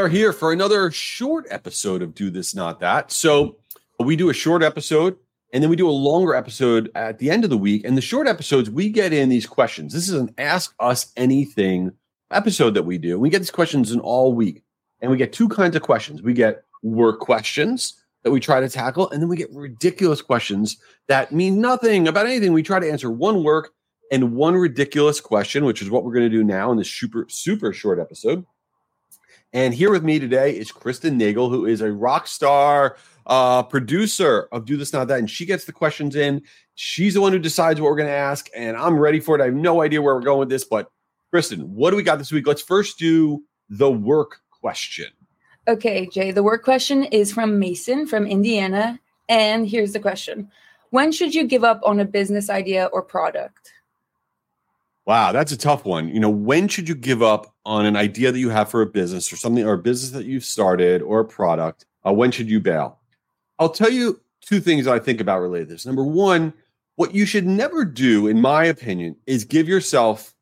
are here for another short episode of Do This Not That. So we do a short episode and then we do a longer episode at the end of the week. And the short episodes, we get in these questions. This is an Ask Us Anything episode that we do. We get these questions in all week. And we get two kinds of questions. We get work questions that we try to tackle, and then we get ridiculous questions that mean nothing about anything. We try to answer one work and one ridiculous question, which is what we're going to do now in this super, super short episode. And here with me today is Kristen Nagle, who is a rock star uh, producer of Do This Not That. And she gets the questions in. She's the one who decides what we're going to ask. And I'm ready for it. I have no idea where we're going with this. But Kristen, what do we got this week? Let's first do the work question. Okay, Jay, the work question is from Mason from Indiana. And here's the question When should you give up on a business idea or product? Wow, that's a tough one. You know, when should you give up on an idea that you have for a business or something, or a business that you've started or a product? Uh, when should you bail? I'll tell you two things I think about related to this. Number one, what you should never do, in my opinion, is give yourself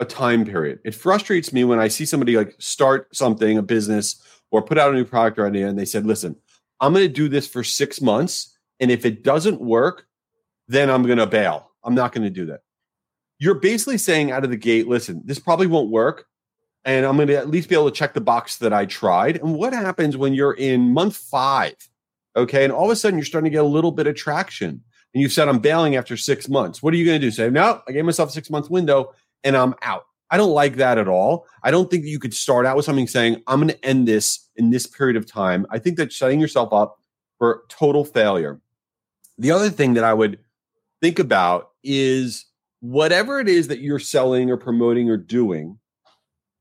a time period. It frustrates me when I see somebody like start something, a business, or put out a new product or idea, and they said, listen, I'm going to do this for six months. And if it doesn't work, then I'm going to bail. I'm not going to do that. You're basically saying out of the gate, listen, this probably won't work. And I'm going to at least be able to check the box that I tried. And what happens when you're in month five? Okay. And all of a sudden you're starting to get a little bit of traction. And you've said, I'm bailing after six months. What are you going to do? Say, no, I gave myself a six month window and I'm out. I don't like that at all. I don't think that you could start out with something saying, I'm going to end this in this period of time. I think that setting yourself up for total failure. The other thing that I would think about is whatever it is that you're selling or promoting or doing,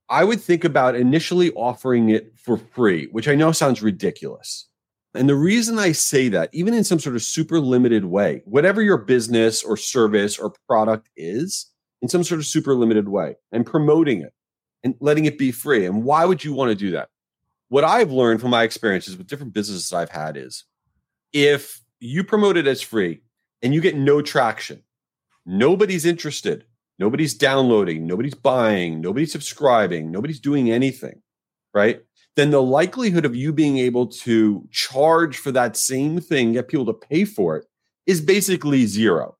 I would think about initially offering it for free, which I know sounds ridiculous. And the reason I say that, even in some sort of super limited way, whatever your business or service or product is, in some sort of super limited way and promoting it and letting it be free. And why would you want to do that? What I've learned from my experiences with different businesses I've had is if you promote it as free and you get no traction, nobody's interested, nobody's downloading, nobody's buying, nobody's subscribing, nobody's doing anything, right? Then the likelihood of you being able to charge for that same thing, get people to pay for it, is basically zero.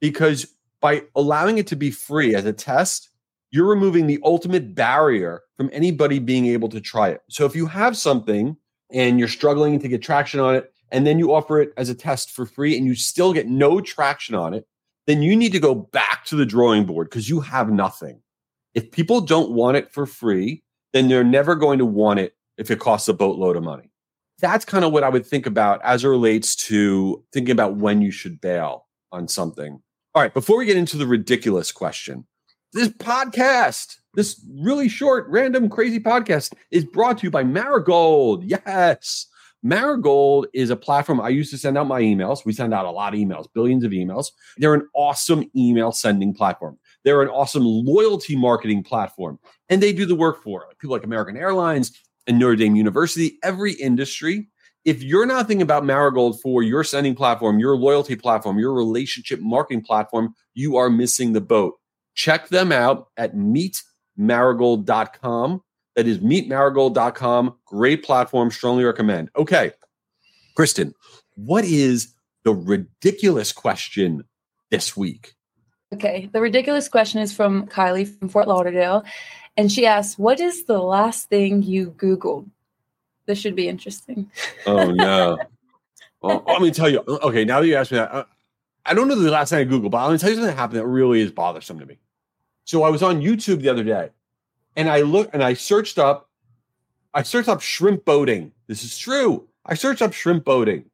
Because by allowing it to be free as a test, you're removing the ultimate barrier from anybody being able to try it. So if you have something and you're struggling to get traction on it, and then you offer it as a test for free and you still get no traction on it, then you need to go back to the drawing board because you have nothing. If people don't want it for free, then they're never going to want it if it costs a boatload of money. That's kind of what I would think about as it relates to thinking about when you should bail on something. All right, before we get into the ridiculous question, this podcast, this really short, random, crazy podcast is brought to you by Marigold. Yes. Marigold is a platform I used to send out my emails. We send out a lot of emails, billions of emails. They're an awesome email sending platform. They're an awesome loyalty marketing platform, and they do the work for people like American Airlines and Notre Dame University. Every industry if you're not thinking about Marigold for your sending platform, your loyalty platform, your relationship marketing platform, you are missing the boat. Check them out at meetmarigold.com. That is meetmarigold.com. Great platform. Strongly recommend. Okay. Kristen, what is the ridiculous question this week? Okay. The ridiculous question is from Kylie from Fort Lauderdale. And she asks, What is the last thing you Googled? This should be interesting. oh no. Well, let me tell you. Okay, now that you asked me that, uh, I don't know the last thing I Googled, but I'm going to tell you something that happened that really is bothersome to me. So I was on YouTube the other day, and I looked and I searched up, I searched up shrimp boating. This is true. I searched up shrimp boating.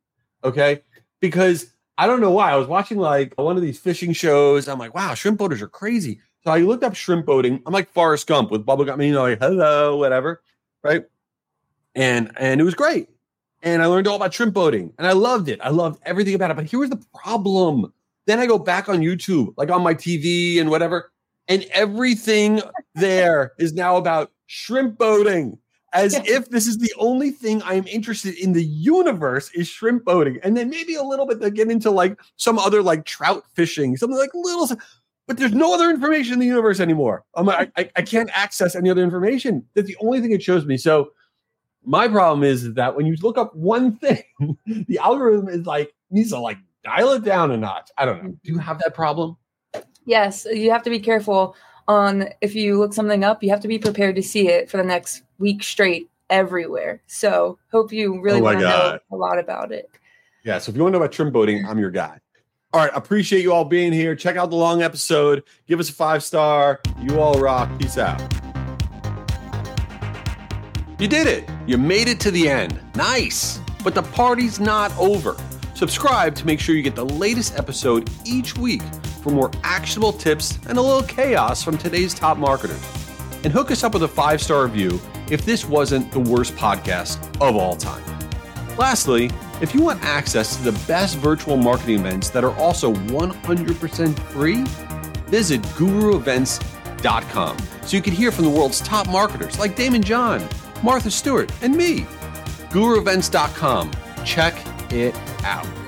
Okay, because I don't know why I was watching like one of these fishing shows. I'm like, wow, shrimp boaters are crazy. So I looked up shrimp boating. I'm like Forrest Gump with bubblegum, you know, like hello, whatever, right? and and it was great. And I learned all about shrimp boating, and I loved it. I loved everything about it. But here was the problem. Then I go back on YouTube, like on my TV and whatever, and everything there is now about shrimp boating as if this is the only thing I'm interested in the universe is shrimp boating. And then maybe a little bit to get into like some other like trout fishing, something like little, but there's no other information in the universe anymore. I'm, I, I can't access any other information. That's the only thing it shows me. So My problem is that when you look up one thing, the algorithm is like needs to like dial it down a notch. I don't know. Mm, do you have that problem? Yes, you have to be careful on if you look something up, you have to be prepared to see it for the next week straight everywhere. So hope you really Oh want to know a lot about it. Yeah. So if you want to know about trim boating, I'm your guy. All right. Appreciate you all being here. Check out the long episode. Give us a five star. You all rock. Peace out. You did it. You made it to the end. Nice. But the party's not over. Subscribe to make sure you get the latest episode each week for more actionable tips and a little chaos from today's top marketers. And hook us up with a five star review if this wasn't the worst podcast of all time. Lastly, if you want access to the best virtual marketing events that are also 100% free, visit guruevents.com so you can hear from the world's top marketers like Daymond John, Martha Stewart, and me. guruevents.com. Check it out.